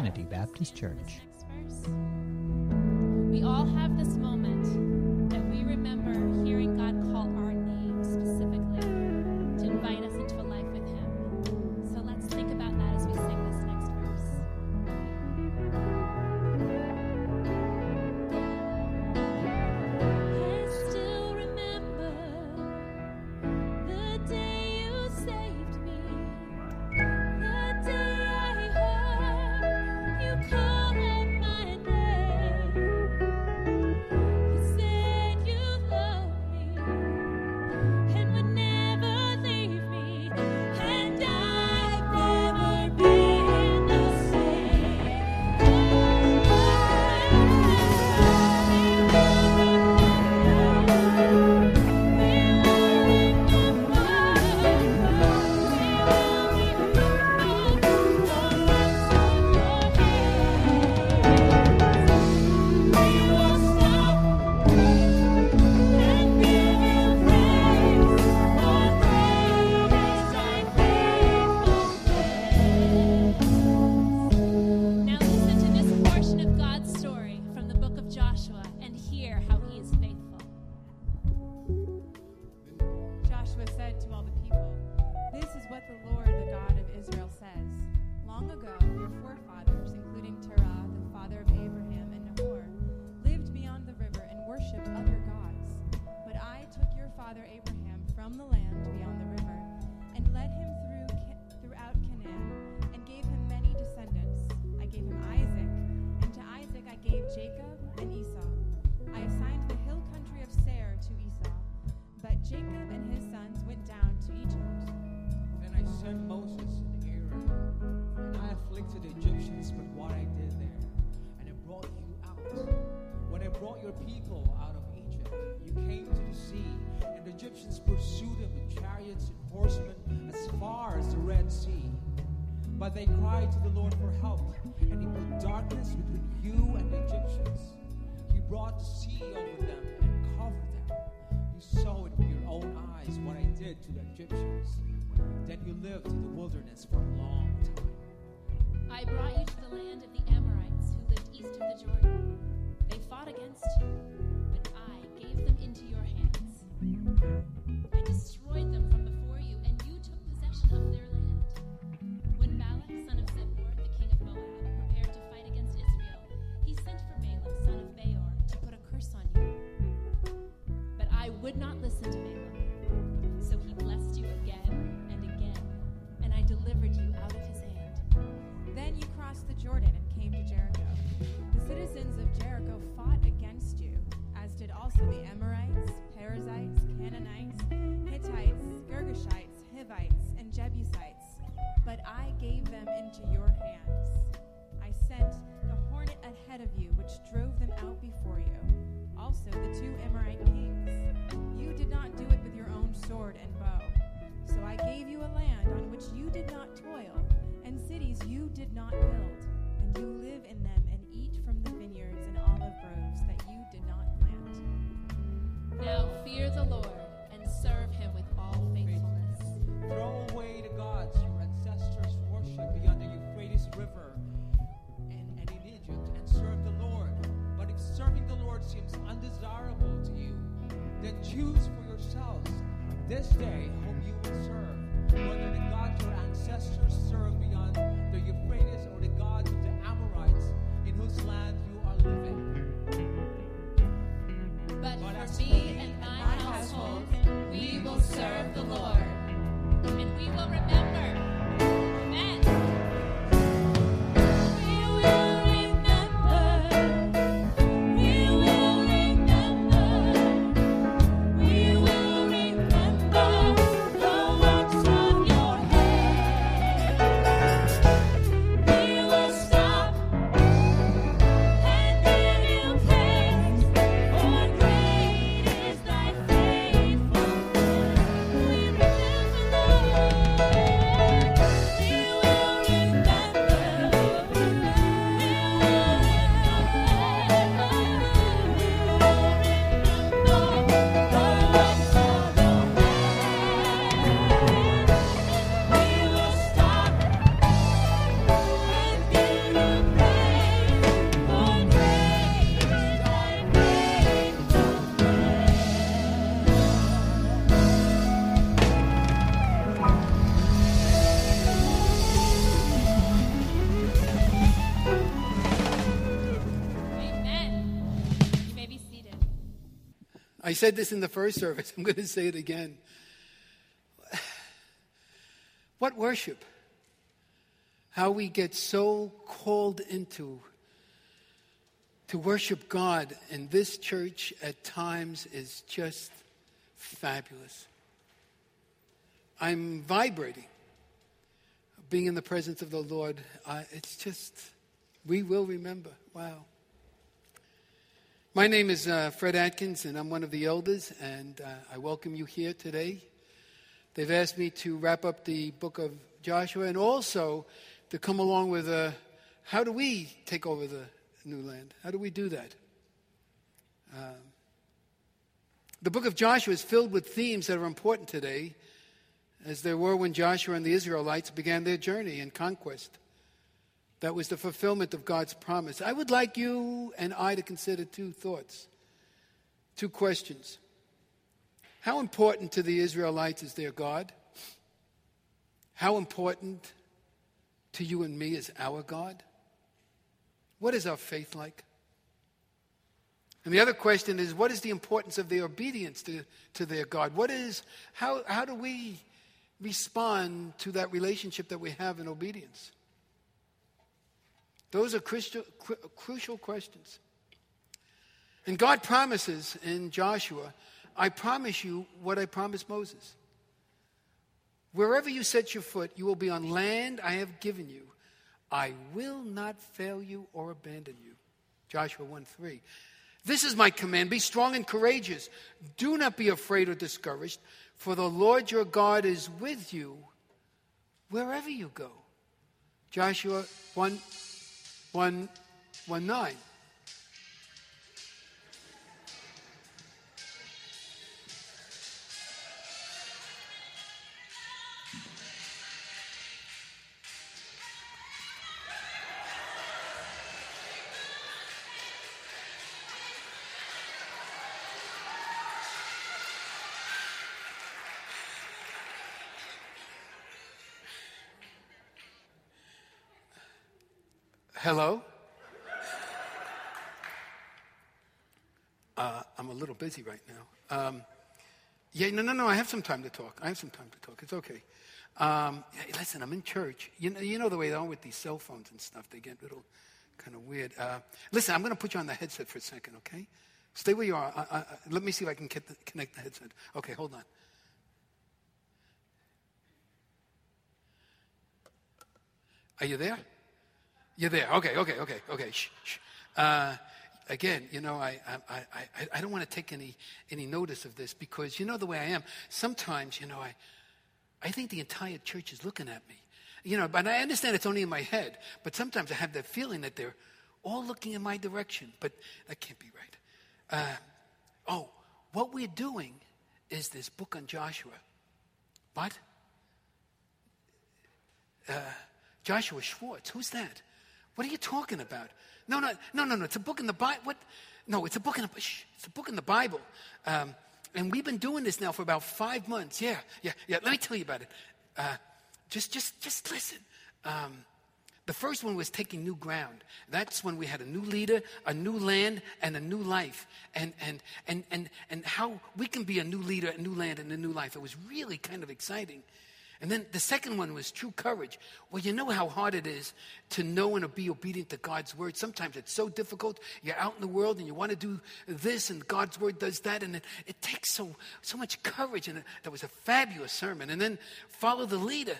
Trinity Baptist Church. We all have this moment that we remember you lived in the wilderness for a long time. I brought you to the land of the Amorites who lived east of the Jordan. They fought against you, but I gave them into your hands. I destroyed them from before you, and you took possession of their land. When Balak, son of Zippor, the king of Moab, prepared to fight against Israel, he sent for Balaam, son of Beor, to put a curse on you. But I would not listen to of Jericho fought against you, as did also the Amorites, Perizzites, Canaanites, Hittites, Girgashites, Hivites, and Jebusites. But I gave them into your hands. I sent the hornet ahead of you, which drove them out before you. Also the two Amorite kings. You did not do it with your own sword and bow. So I gave you a land on which you did not toil, and cities you did not build, and you live in them and eat from the Now fear the Lord and serve him with all faithfulness. Throw away the gods your ancestors worshipped beyond the Euphrates River and, and in Egypt, and serve the Lord. But if serving the Lord seems undesirable to you, then choose for yourselves this day said this in the first service. I'm going to say it again. What worship? How we get so called into to worship God in this church at times is just fabulous. I'm vibrating. Being in the presence of the Lord, uh, it's just, we will remember. Wow. My name is uh, Fred Atkins, and I'm one of the elders, and uh, I welcome you here today. They've asked me to wrap up the book of Joshua and also to come along with a how do we take over the new land? How do we do that? Um, the book of Joshua is filled with themes that are important today, as there were when Joshua and the Israelites began their journey in conquest. That was the fulfillment of God's promise. I would like you and I to consider two thoughts, two questions. How important to the Israelites is their God? How important to you and me is our God? What is our faith like? And the other question is what is the importance of their obedience to, to their God? What is, how, how do we respond to that relationship that we have in obedience? Those are crucial, questions. And God promises in Joshua, I promise you what I promised Moses. Wherever you set your foot, you will be on land I have given you. I will not fail you or abandon you. Joshua 1 3. This is my command be strong and courageous. Do not be afraid or discouraged, for the Lord your God is with you wherever you go. Joshua 1 1, 1 9. Hello? Uh, I'm a little busy right now. Um, yeah, no, no, no. I have some time to talk. I have some time to talk. It's okay. Um, yeah, listen, I'm in church. You know, you know the way they are with these cell phones and stuff. They get a little kind of weird. Uh, listen, I'm going to put you on the headset for a second, okay? Stay where you are. Uh, uh, let me see if I can the, connect the headset. Okay, hold on. Are you there? You're there. Okay, okay, okay, okay. Shh, shh. Uh, again, you know, I, I, I, I don't want to take any, any notice of this because you know the way I am. Sometimes, you know, I, I think the entire church is looking at me. You know, but I understand it's only in my head, but sometimes I have that feeling that they're all looking in my direction, but that can't be right. Uh, oh, what we're doing is this book on Joshua. What? Uh, Joshua Schwartz. Who's that? What are you talking about? No, no, no, no, no. It's a book in the Bible. What? No, it's a book in the. Shh, it's a book in the Bible. Um, and we've been doing this now for about five months. Yeah, yeah, yeah. Let me tell you about it. Uh, just, just, just listen. Um, the first one was taking new ground. That's when we had a new leader, a new land, and a new life. And, and, and, and, and how we can be a new leader, a new land, and a new life. It was really kind of exciting. And then the second one was true courage. Well, you know how hard it is to know and be obedient to God's word. Sometimes it's so difficult. You're out in the world and you want to do this, and God's word does that, and it, it takes so so much courage. And that was a fabulous sermon. And then follow the leader.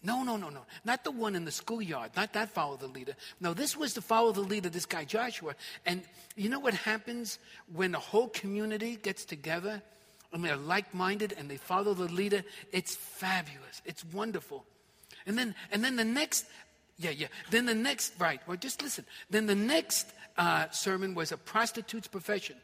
No, no, no, no. Not the one in the schoolyard. Not that follow the leader. No, this was to follow the leader, this guy Joshua. And you know what happens when the whole community gets together? And they're like minded and they follow the leader, it's fabulous. It's wonderful. And then, and then the next, yeah, yeah. Then the next, right, well, just listen. Then the next uh, sermon was a prostitute's profession.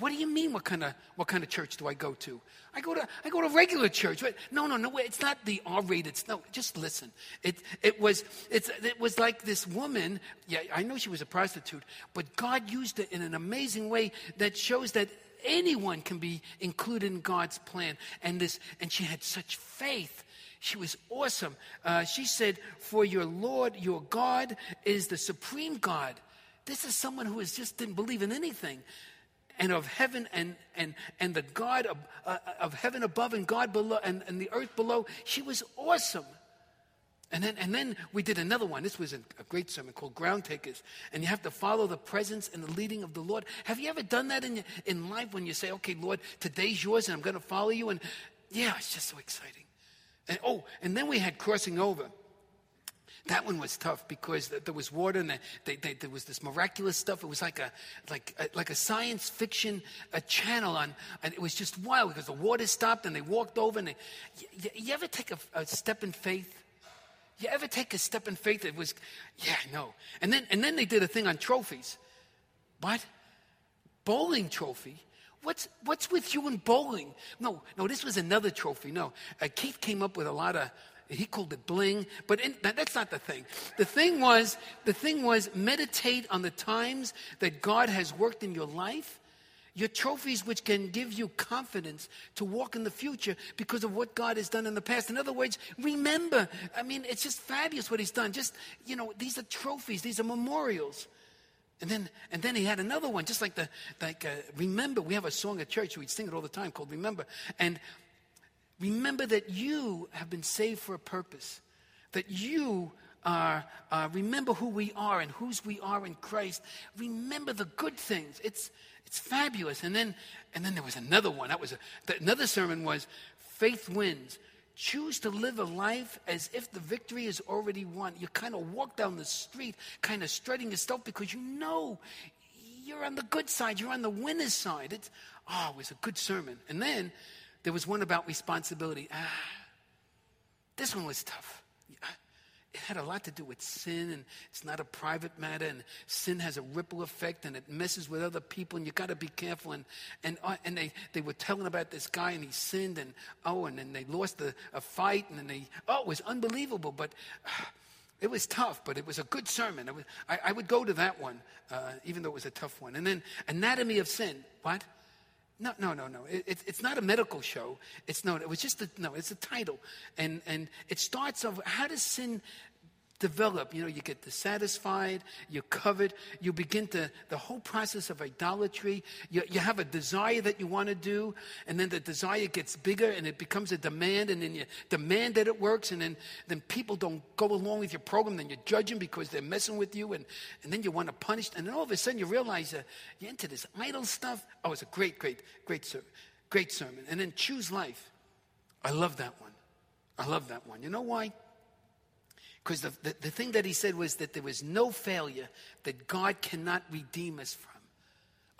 What do you mean? What kind of what kind of church do I go to? I go to I go to regular church. Right? No, no, no. It's not the R-rated. No, just listen. It it was it's it was like this woman. Yeah, I know she was a prostitute, but God used it in an amazing way that shows that anyone can be included in God's plan. And this, and she had such faith. She was awesome. Uh, she said, "For your Lord, your God, is the supreme God." This is someone who has just didn't believe in anything. and of heaven and, and, and the God of, uh, of heaven above and God below and, and the earth below. She was awesome. And then, and then we did another one. This was a, great sermon called Ground Takers. And you have to follow the presence and the leading of the Lord. Have you ever done that in, in life when you say, okay, Lord, today's yours and I'm going to follow you? And yeah, it's just so exciting. And oh, and then we had crossing over. That one was tough because there was water and they, they, there was this miraculous stuff. It was like a like a, like a science fiction a channel on, and it was just wild because the water stopped and they walked over. And they, you, you ever take a, a step in faith? You ever take a step in faith? It was, yeah, no. And then and then they did a thing on trophies. What? Bowling trophy. What's, what's with you and bowling? No, no, this was another trophy. No, uh, Keith came up with a lot of he called it bling, but in, that, that's not the thing. The thing was, the thing was, meditate on the times that God has worked in your life. Your trophies, which can give you confidence to walk in the future because of what God has done in the past. In other words, remember. I mean, it's just fabulous what He's done. Just, you know, these are trophies, these are memorials. And then, and then he had another one, just like the, like, uh, remember, we have a song at church, we sing it all the time called Remember. And Remember that you have been saved for a purpose, that you are, uh, remember who we are and whose we are in Christ. Remember the good things. It's, it's fabulous. And then, and then there was another one. That was a, the, another sermon was faith wins. Choose to live a life as if the victory is already won. You kind of walk down the street, kind of strutting yourself because you know you're on the good side. You're on the winner's side. It's, oh, it was a good sermon. And then there was one about responsibility. Ah, this one was tough. Had a lot to do with sin, and it's not a private matter, and sin has a ripple effect, and it messes with other people, and you got to be careful. And and uh, and they, they were telling about this guy, and he sinned, and oh, and then they lost a, a fight, and then they oh, it was unbelievable, but. Uh, it was tough, but it was a good sermon. Was, I, I, would go to that one, uh, even though it was a tough one. And then Anatomy of Sin. What? No, no, no, no. It, it, it's not a medical show. It's no. It was just a, no. It's a title, and and it starts off. How does sin develop. You know, you get dissatisfied, you're covered, you begin to, the whole process of idolatry, you, you have a desire that you want to do, and then the desire gets bigger and it becomes a demand, and then you demand that it works, and then, then people don't go along with your program, then you judge them because they're messing with you, and, and then you want to punish, and then all of a sudden you realize uh, you're into this idol stuff. Oh, it's a great, great, great sermon. Great sermon. And then choose life. I love that one. I love that one. You know why? Because the, the, the, thing that he said was that there was no failure that God cannot redeem us from.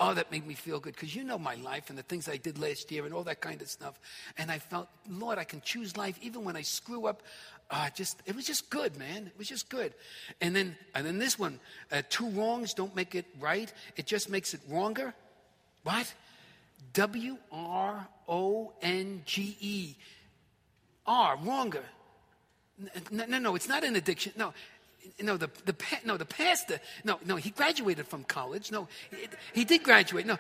Oh, that made me feel good because you know my life and the things I did last year and all that kind of stuff. And I felt, Lord, I can choose life even when I screw up. Uh, just it was just good, man. It was just good. And then and then this one, uh, two wrongs don't make it right. It just makes it wronger. What? W R O N G E. R, wronger. No, no, no, it's not an addiction. No, no, the, the, no, the pastor, no, no, he graduated from college. No, he did graduate. No,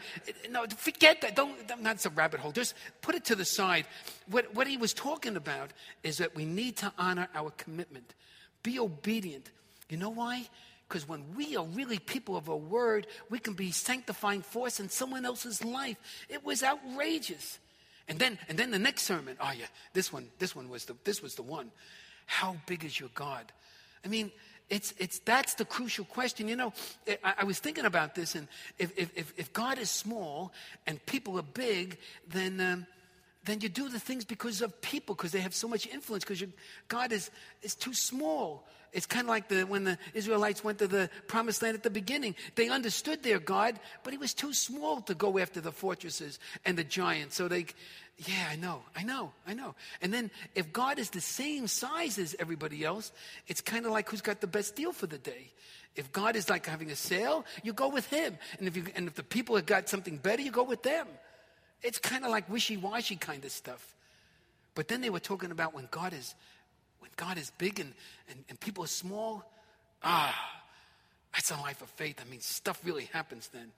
no, forget that. Don't, that's a rabbit hole. Just put it to the side. What, what he was talking about is that we need to honor our commitment, be obedient. You know why? Because when we are really people of a word, we can be sanctifying force in someone else's life. It was outrageous. And then, and then the next sermon, oh yeah, this one, this one was the, this was the one. How big is your God? I mean, it's, it's, that's the crucial question. You know, I, I was thinking about this, and if, if, if, God is small and people are big, then, um, then you do the things because of people, because they have so much influence, because God is, is too small. It's kind of like the, when the Israelites went to the promised land at the beginning. They understood their God, but he was too small to go after the fortresses and the giants. So they, yeah, I know, I know, I know. And then if God is the same size as everybody else, it's kind of like who's got the best deal for the day. If God is like having a sale, you go with him. And if, you, and if the people have got something better, you go with them. It's kind of like wishy-washy kind of stuff. But then they were talking about when God is, when God is big and, and, and people are small. Ah, that's a life of faith. I mean, stuff really happens then.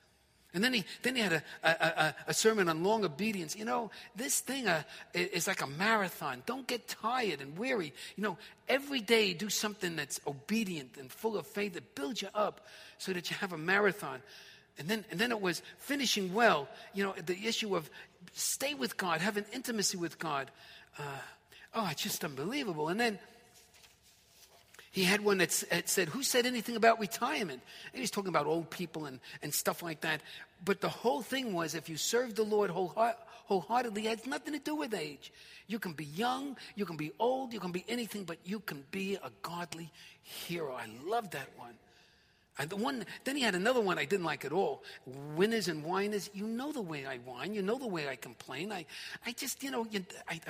And then he, then he had a, a, a, a sermon on long obedience. You know, this thing uh, is like a marathon. Don't get tired and weary. You know, every day do something that's obedient and full of faith that builds you up so that you have a marathon. And then, and then it was finishing well, you know, the issue of stay with God, have an intimacy with God. Uh, oh, it's just unbelievable. And then he had one that said, Who said anything about retirement? And he was talking about old people and, and stuff like that. But the whole thing was if you serve the Lord wholeheart, wholeheartedly, it has nothing to do with age. You can be young, you can be old, you can be anything, but you can be a godly hero. I love that one. And the one, then he had another one I didn't like at all. Winners and whiners. You know the way I whine. You know the way I complain. I, I just, you know, you, I,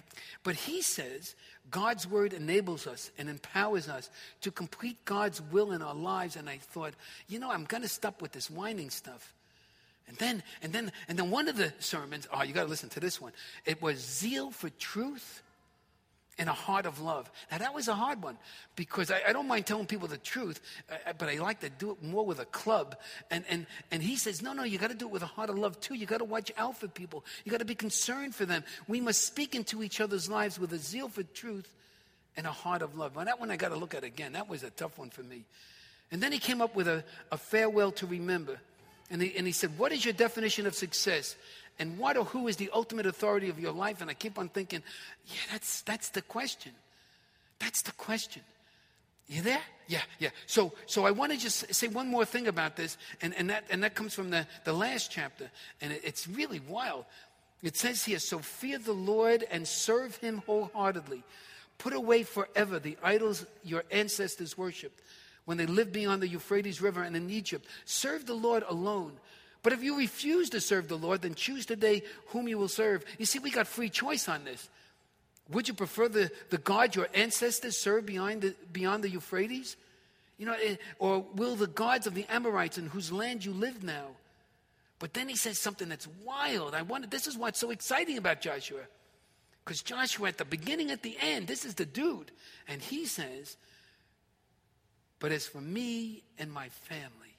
but he says God's word enables us and empowers us to complete God's will in our lives. And I thought, you know, I'm going to stop with this whining stuff. And then, and then, and then one of the sermons, oh, you got to listen to this one. It was zeal for truth and a heart of love. Now, that was a hard one because I, I don't mind telling people the truth, uh, but I like to do it more with a club. And, and, and he says, no, no, you got to do it with a heart of love too. You got to watch out for people. You got to be concerned for them. We must speak into each other's lives with a zeal for truth and a heart of love. Well, that one I got to look at again. That was a tough one for me. And then he came up with a, a farewell to remember. And he, and he said, What is your definition of success? And what or who is the ultimate authority of your life? And I keep on thinking, yeah, that's, that's the question. That's the question. You there? Yeah, yeah. So, so I want to just say one more thing about this, and, and, that, and that comes from the, the last chapter, and it, it's really wild. It says here, So fear the Lord and serve him wholeheartedly. Put away forever the idols your ancestors worshipped when they lived beyond the Euphrates River and in Egypt. Serve the Lord alone. But if you refuse to serve the Lord, then choose today whom you will serve. You see, we got free choice on this. Would you prefer the, the God your ancestors served beyond the, beyond the Euphrates? You know, eh, or will the gods of the Amorites in whose land you live now? But then he says something that's wild. I wonder, this is what's so exciting about Joshua. Because Joshua, at the beginning, at the end, this is the dude. And he says, But as for me and my family,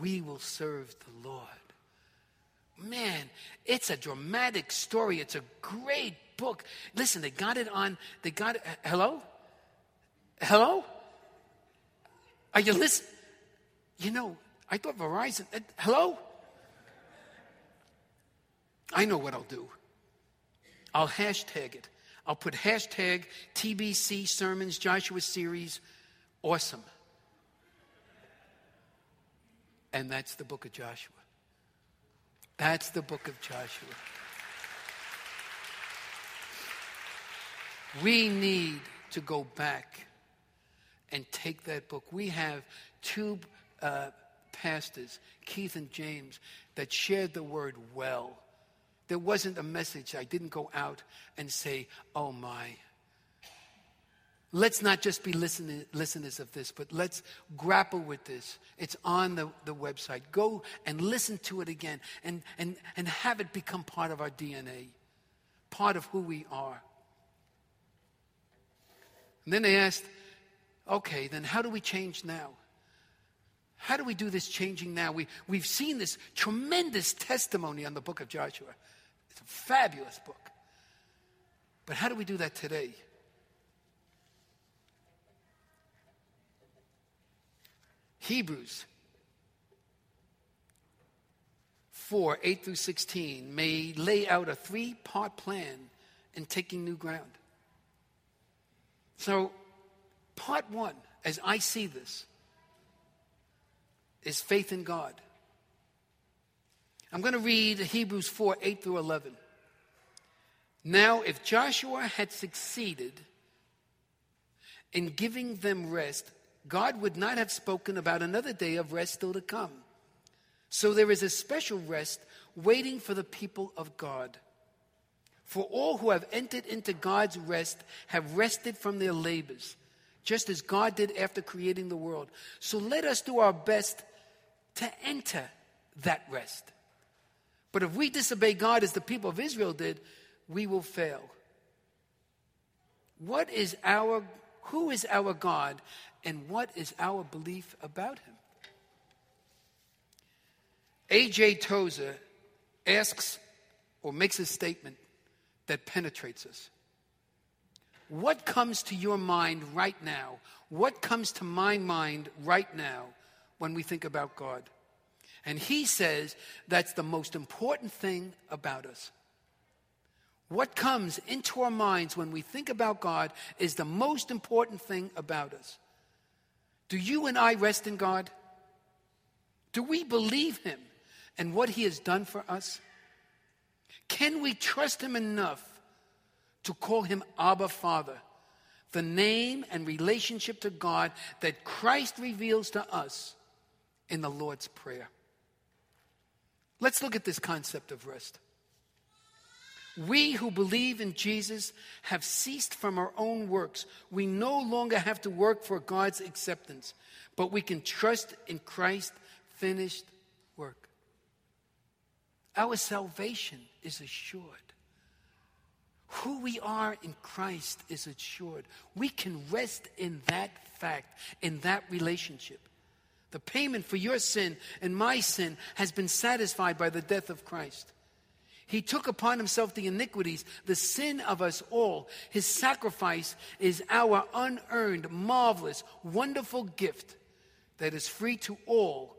we will serve the Lord. Man, it's a dramatic story. It's a great book. Listen, they got it on, they got it. Hello? Hello? Are you listening? You know, I thought Verizon. Uh, hello? I know what I'll do. I'll hashtag it. I'll put hashtag TBC Sermons Joshua Series awesome. And that's the book of Joshua. That's the book of Joshua. We need to go back and take that book. We have two uh, pastors, Keith and James, that shared the word well. There wasn't a message. I didn't go out and say, oh my. Let's not just be listen- listeners of this, but let's grapple with this. It's on the, the website. Go and listen to it again and, and, and have it become part of our DNA, part of who we are. And then they asked, okay, then how do we change now? How do we do this changing now? We, we've seen this tremendous testimony on the book of Joshua. It's a fabulous book. But how do we do that today? Hebrews 4 8 through 16 may lay out a three part plan in taking new ground. So, part one, as I see this, is faith in God. I'm going to read Hebrews 4 8 through 11. Now, if Joshua had succeeded in giving them rest, God would not have spoken about another day of rest still to come. So there is a special rest waiting for the people of God. For all who have entered into God's rest have rested from their labors, just as God did after creating the world. So let us do our best to enter that rest. But if we disobey God as the people of Israel did, we will fail. What is our who is our God and what is our belief about him? A.J. Tozer asks or makes a statement that penetrates us. What comes to your mind right now? What comes to my mind right now when we think about God? And he says that's the most important thing about us. What comes into our minds when we think about God is the most important thing about us. Do you and I rest in God? Do we believe Him and what He has done for us? Can we trust Him enough to call Him Abba Father, the name and relationship to God that Christ reveals to us in the Lord's Prayer? Let's look at this concept of rest. We who believe in Jesus have ceased from our own works. We no longer have to work for God's acceptance, but we can trust in Christ's finished work. Our salvation is assured. Who we are in Christ is assured. We can rest in that fact, in that relationship. The payment for your sin and my sin has been satisfied by the death of Christ. He took upon himself the iniquities, the sin of us all. His sacrifice is our unearned, marvelous, wonderful gift that is free to all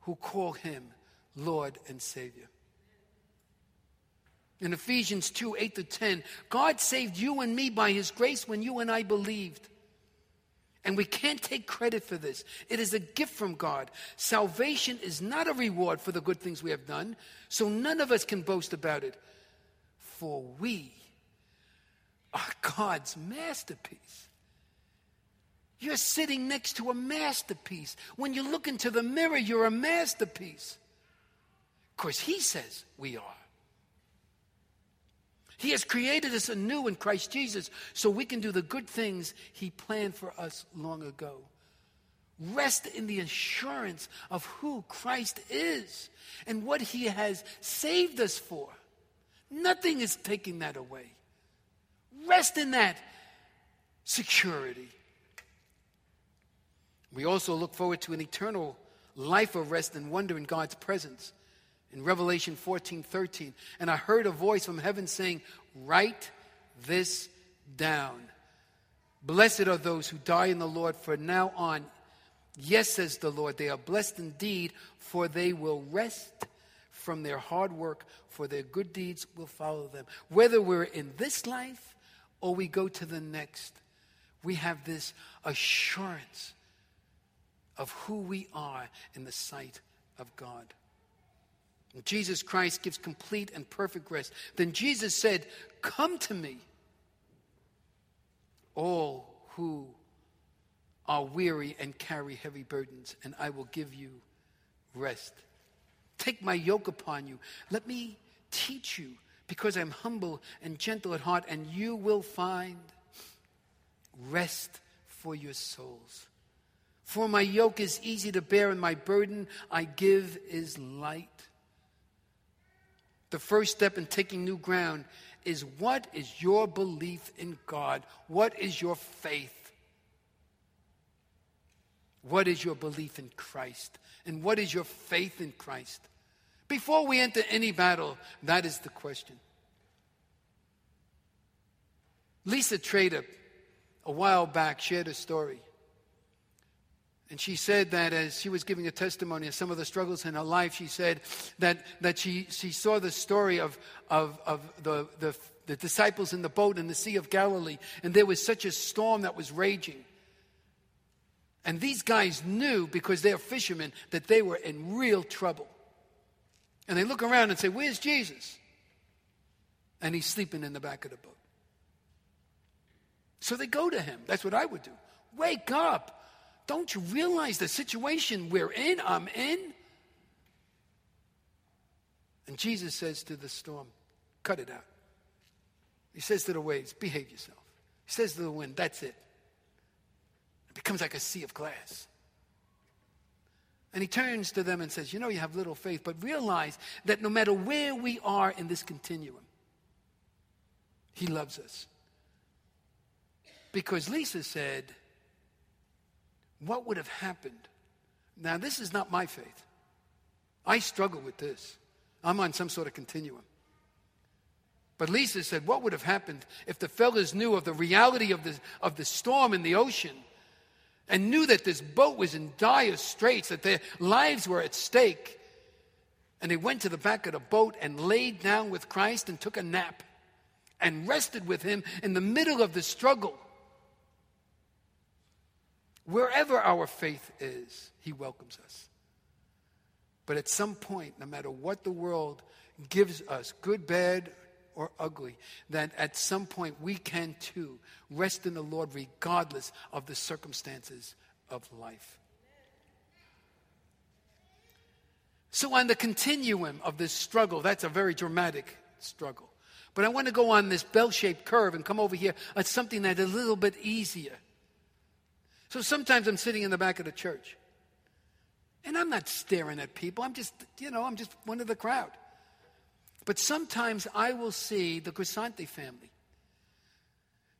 who call him Lord and Savior. In Ephesians 2 8 to 10, God saved you and me by his grace when you and I believed. And we can't take credit for this. It is a gift from God. Salvation is not a reward for the good things we have done, so none of us can boast about it. For we are God's masterpiece. You're sitting next to a masterpiece. When you look into the mirror, you're a masterpiece. Of course, He says we are. He has created us anew in Christ Jesus so we can do the good things He planned for us long ago. Rest in the assurance of who Christ is and what He has saved us for. Nothing is taking that away. Rest in that security. We also look forward to an eternal life of rest and wonder in God's presence in Revelation 14 13. And I heard a voice from heaven saying, Write this down. Blessed are those who die in the Lord for now on. Yes, says the Lord, they are blessed indeed, for they will rest from their hard work, for their good deeds will follow them. Whether we're in this life or we go to the next, we have this assurance of who we are in the sight of God. Jesus Christ gives complete and perfect rest. Then Jesus said, Come to me, all who are weary and carry heavy burdens, and I will give you rest. Take my yoke upon you. Let me teach you, because I'm humble and gentle at heart, and you will find rest for your souls. For my yoke is easy to bear, and my burden I give is light. The first step in taking new ground is what is your belief in God? What is your faith? What is your belief in Christ? And what is your faith in Christ? Before we enter any battle, that is the question. Lisa Trader, a while back, shared a story. And she said that as she was giving a testimony of some of the struggles in her life, she said that, that she, she saw the story of, of, of the, the, the disciples in the boat in the Sea of Galilee, and there was such a storm that was raging. And these guys knew, because they're fishermen, that they were in real trouble. And they look around and say, Where's Jesus? And he's sleeping in the back of the boat. So they go to him. That's what I would do. Wake up. Don't you realize the situation we're in? I'm in. And Jesus says to the storm, Cut it out. He says to the waves, Behave yourself. He says to the wind, That's it. It becomes like a sea of glass. And he turns to them and says, You know, you have little faith, but realize that no matter where we are in this continuum, he loves us. Because Lisa said, what would have happened? Now, this is not my faith. I struggle with this. I'm on some sort of continuum. But Lisa said, What would have happened if the fellas knew of the reality of the, of the storm in the ocean and knew that this boat was in dire straits, that their lives were at stake? And they went to the back of the boat and laid down with Christ and took a nap and rested with him in the middle of the struggle. Wherever our faith is, he welcomes us. But at some point, no matter what the world gives us, good, bad, or ugly, that at some point we can too rest in the Lord regardless of the circumstances of life. So, on the continuum of this struggle, that's a very dramatic struggle. But I want to go on this bell shaped curve and come over here at something that's a little bit easier. So sometimes I'm sitting in the back of the church and I'm not staring at people. I'm just, you know, I'm just one of the crowd. But sometimes I will see the Crescente family.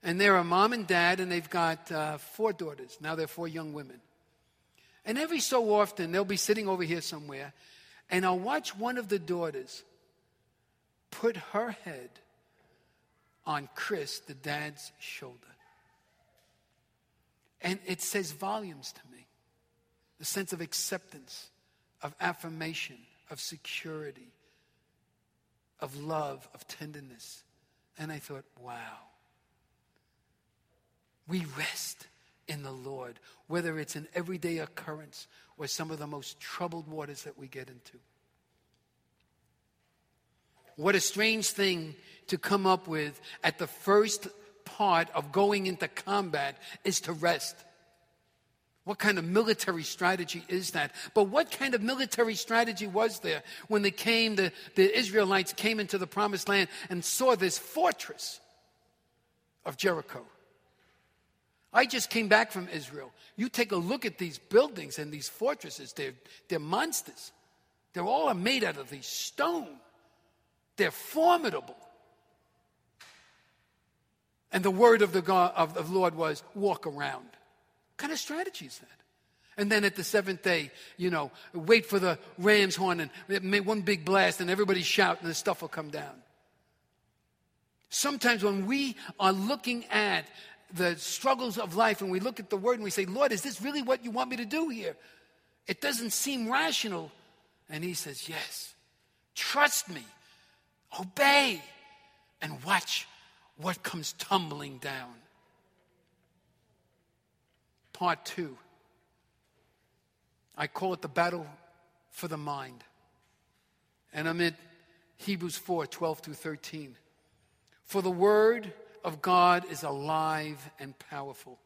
And they're a mom and dad, and they've got uh, four daughters. Now they're four young women. And every so often, they'll be sitting over here somewhere, and I'll watch one of the daughters put her head on Chris, the dad's shoulder. And it says volumes to me the sense of acceptance, of affirmation, of security, of love, of tenderness. And I thought, wow. We rest in the Lord, whether it's an everyday occurrence or some of the most troubled waters that we get into. What a strange thing to come up with at the first part of going into combat is to rest. What kind of military strategy is that? But what kind of military strategy was there when they came, the, the Israelites came into the promised land and saw this fortress of Jericho? I just came back from Israel. You take a look at these buildings and these fortresses, they're, they're monsters. They're all made out of these stone. They're formidable. And the word of the, God, of Lord was walk around What kind of strategy is that? And then at the seventh day, you know, wait for the ram's horn and make one big blast and everybody shout and the stuff will come down. Sometimes when we are looking at the struggles of life and we look at the word and we say, Lord, is this really what you want me to do here? It doesn't seem rational. And he says, Yes. Trust me. Obey. And watch what comes tumbling down part two. I call it the battle for the mind. And I'm in Hebrews 4 12 through 13. For the word of God is alive and powerful.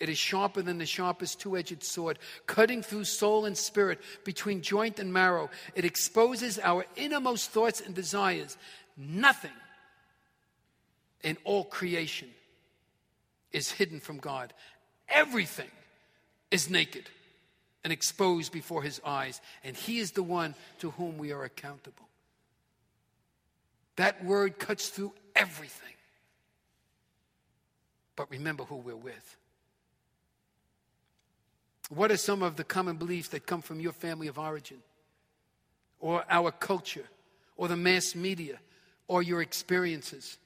It is sharper than the sharpest two edged sword, cutting through soul and spirit, between joint and marrow. It exposes our innermost thoughts and desires. Nothing in all creation is hidden from God. Everything is naked and exposed before his eyes, and he is the one to whom we are accountable. That word cuts through everything. But remember who we're with. What are some of the common beliefs that come from your family of origin, or our culture, or the mass media, or your experiences?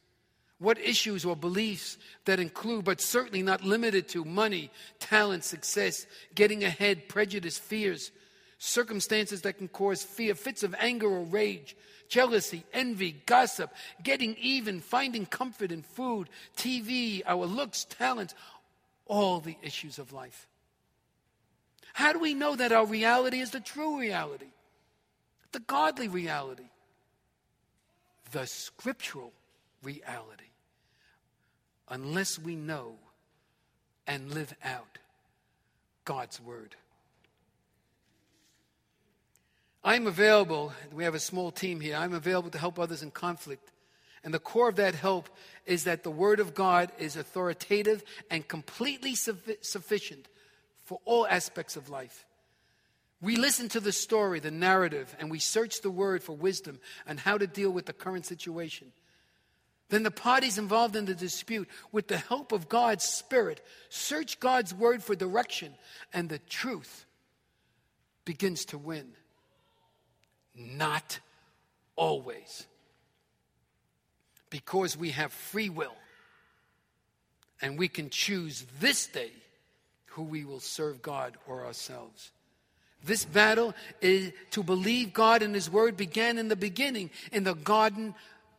What issues or beliefs that include, but certainly not limited to, money, talent, success, getting ahead, prejudice, fears, circumstances that can cause fear, fits of anger or rage, jealousy, envy, gossip, getting even, finding comfort in food, TV, our looks, talents, all the issues of life. How do we know that our reality is the true reality? The godly reality, the scriptural reality unless we know and live out God's word. I'm available, we have a small team here. I'm available to help others in conflict. And the core of that help is that the Word of God is authoritative and completely sufficient for all aspects of life. We listen to the story, the narrative, and we search the Word for wisdom on how to deal with the current situation. Then the parties involved in the dispute, with the help of God's Spirit, search God's word for direction, and the truth begins to win. Not always. Because we have free will, and we can choose this day who we will serve God or ourselves. This battle is to believe God and His Word began in the beginning in the Garden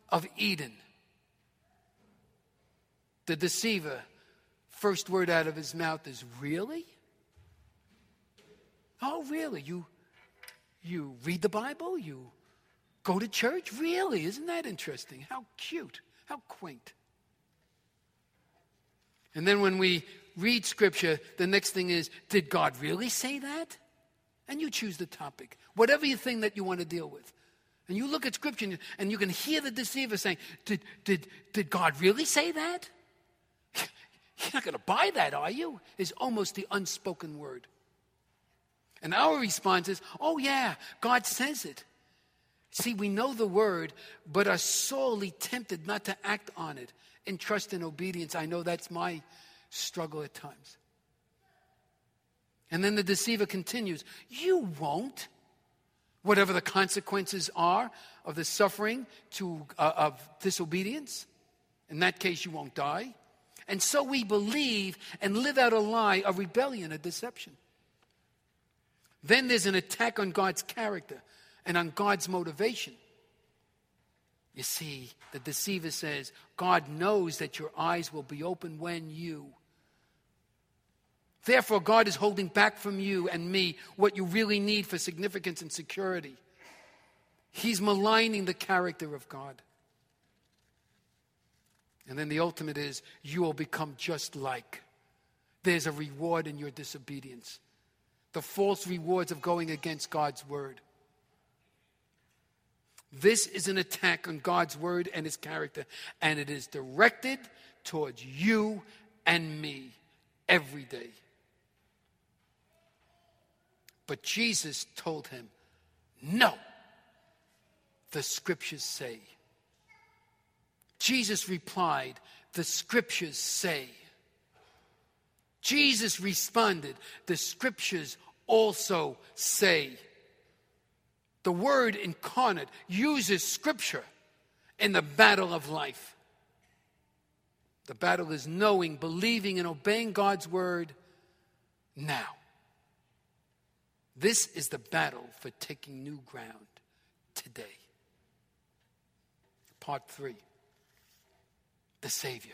of Eden. The deceiver, first word out of his mouth is, Really? Oh, really? You, you read the Bible? You go to church? Really? Isn't that interesting? How cute. How quaint. And then when we read scripture, the next thing is, did God really say that? And you choose the topic, whatever you think that you want to deal with. And you look at scripture and you, can hear the deceiver saying, did, did, did God really say that? You're not going to buy that, are you? Is almost the unspoken word. And our response is, oh, yeah, God says it. See, we know the word, but are sorely tempted not to act on it in trust and obedience. I know that's my struggle at times. And then the deceiver continues, You won't. Whatever the consequences are of the suffering to, uh, of disobedience, in that case, you won't die. And so we believe and live out a lie, a rebellion, a deception. Then there's an attack on God's character and on God's motivation. You see, the deceiver says, God knows that your eyes will be open when you. Therefore, God is holding back from you and me what you really need for significance and security. He's maligning the character of God. And then the ultimate is you will become just like. There's a reward in your disobedience. The false rewards of going against God's word. This is an attack on God's word and his character, and it is directed towards you and me every day. But Jesus told him, No, the scriptures say. Jesus replied, The scriptures say. Jesus responded, The scriptures also say. The word incarnate uses scripture in the battle of life. The battle is knowing, believing, and obeying God's word now. This is the battle for taking new ground today. Part three the Savior.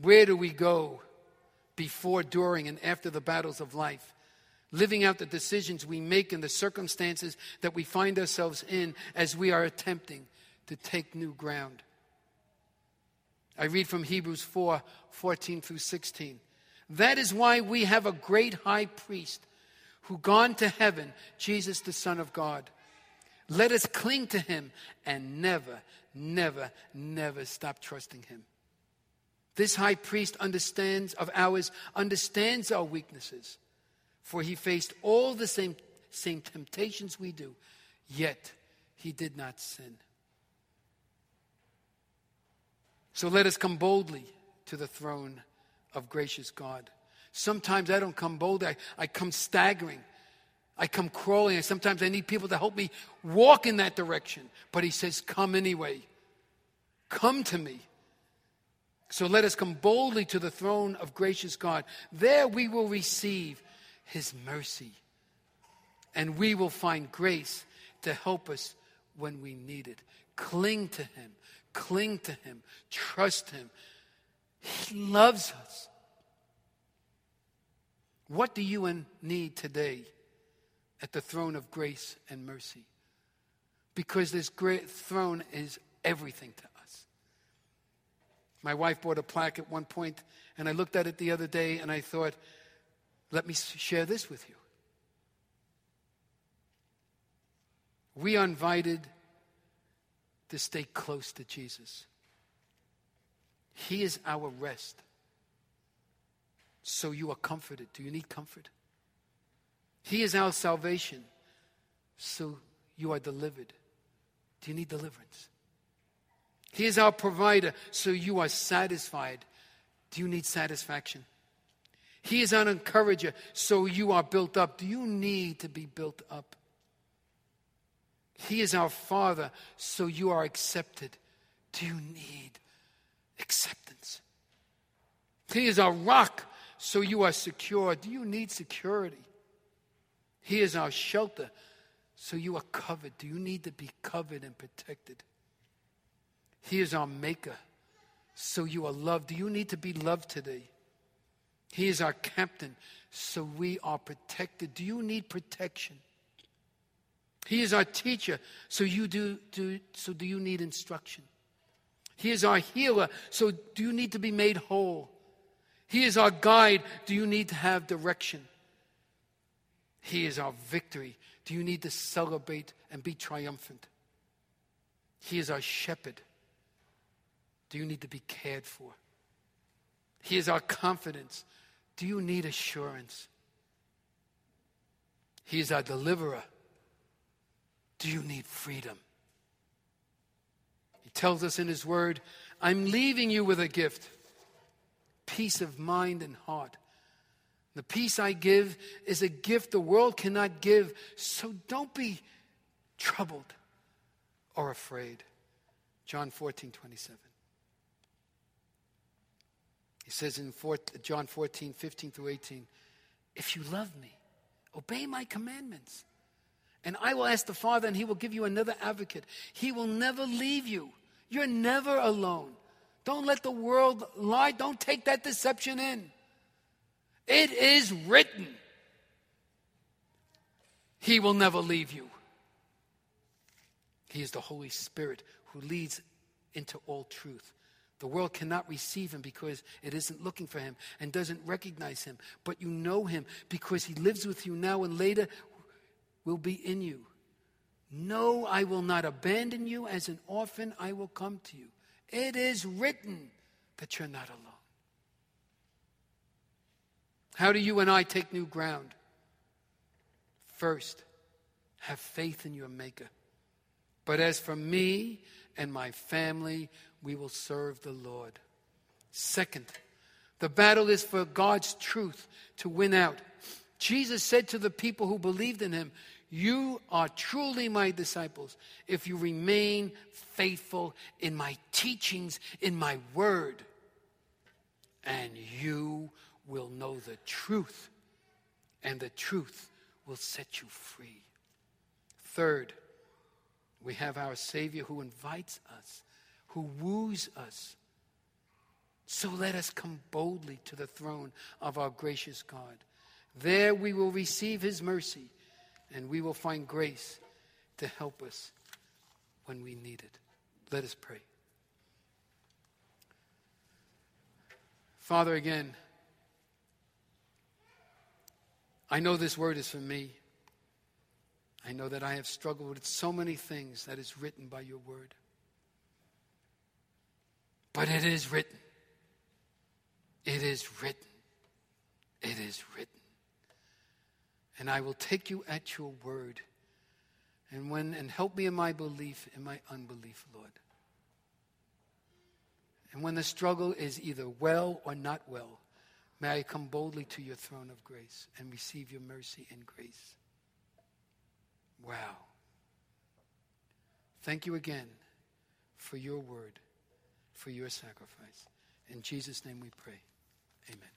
Where do we go before, during, and after the battles of life? Living out the decisions we make in the circumstances that we find ourselves in as we are attempting to take new ground. I read from Hebrews 4 14 through 16. That is why we have a great high priest who gone to heaven, Jesus the Son of God. Let us cling to him and never, never, never stop trusting him. This high priest understands of ours, understands our weaknesses, for he faced all the same, same temptations we do, yet he did not sin. So let us come boldly to the throne of gracious God. Sometimes I don't come boldly, I, I come staggering. I come crawling, sometimes I need people to help me walk in that direction. But he says, Come anyway. Come to me. So let us come boldly to the throne of gracious God. There we will receive his mercy, and we will find grace to help us when we need it. Cling to him, cling to him, trust him. He loves us. What do you need today? At the throne of grace and mercy. Because this great throne is everything to us. My wife bought a plaque at one point, and I looked at it the other day and I thought, let me share this with you. We are invited to stay close to Jesus. He is our rest. So you are comforted. Do you need comfort? He is our salvation. So you are delivered. Do you need deliverance? He is our provider. So you are satisfied. Do you need satisfaction? He is our encourager. So you are built up. Do you need to be built up? He is our Father. So you are accepted. Do you need acceptance? He is our rock so you are secure. Do you need security? He is our shelter, so you are covered. Do you need to be covered and protected? He is our maker, so you are loved. Do you need to be loved today? He is our captain, so we are protected. Do you need protection? He is our teacher, so you do, do so do you need instruction? He is our healer, so do you need to be made whole? He is our guide, do you need to have direction? He is our victory. Do you need to celebrate and be triumphant? He is our shepherd. Do you need to be cared for? He is our confidence. Do you need assurance? He is our deliverer. Do you need freedom? He tells us in His Word, I'm leaving you with a gift peace of mind and heart. The peace I give is a gift the world cannot give, so don't be troubled or afraid. John 14, 27. He says in John 14, 15 through 18, If you love me, obey my commandments. And I will ask the Father, and he will give you another advocate. He will never leave you. You're never alone. Don't let the world lie. Don't take that deception in. It is written. He will never leave you. He is the Holy Spirit who leads into all truth. The world cannot receive him because it isn't looking for him and doesn't recognize him. But you know him because he lives with you now and later will be in you. No, I will not abandon you. As an orphan, I will come to you. It is written that you're not alone. How do you and I take new ground? First, have faith in your Maker. But as for me and my family, we will serve the Lord. Second, the battle is for God's truth to win out. Jesus said to the people who believed in him, You are truly my disciples if you remain faithful in my teachings, in my word, and you will know the truth, and the truth will set you free. Third, we have our Savior who invites us, who woos us. So let us come boldly to the throne of our gracious God. There we will receive his mercy and we will find grace to help us when we need it. Let us pray. Father, again, I know this word is for me. I know that I have struggled with so many things that is written by your word. But it is written. It is written. It is written. And I will take you at your word. And when and help me in my belief, in my unbelief, Lord. And when the struggle is either well or not well, may I come boldly to your throne of grace and receive your mercy and grace. Wow. Thank you again for your word, for your sacrifice. In Jesus' name we pray. Amen.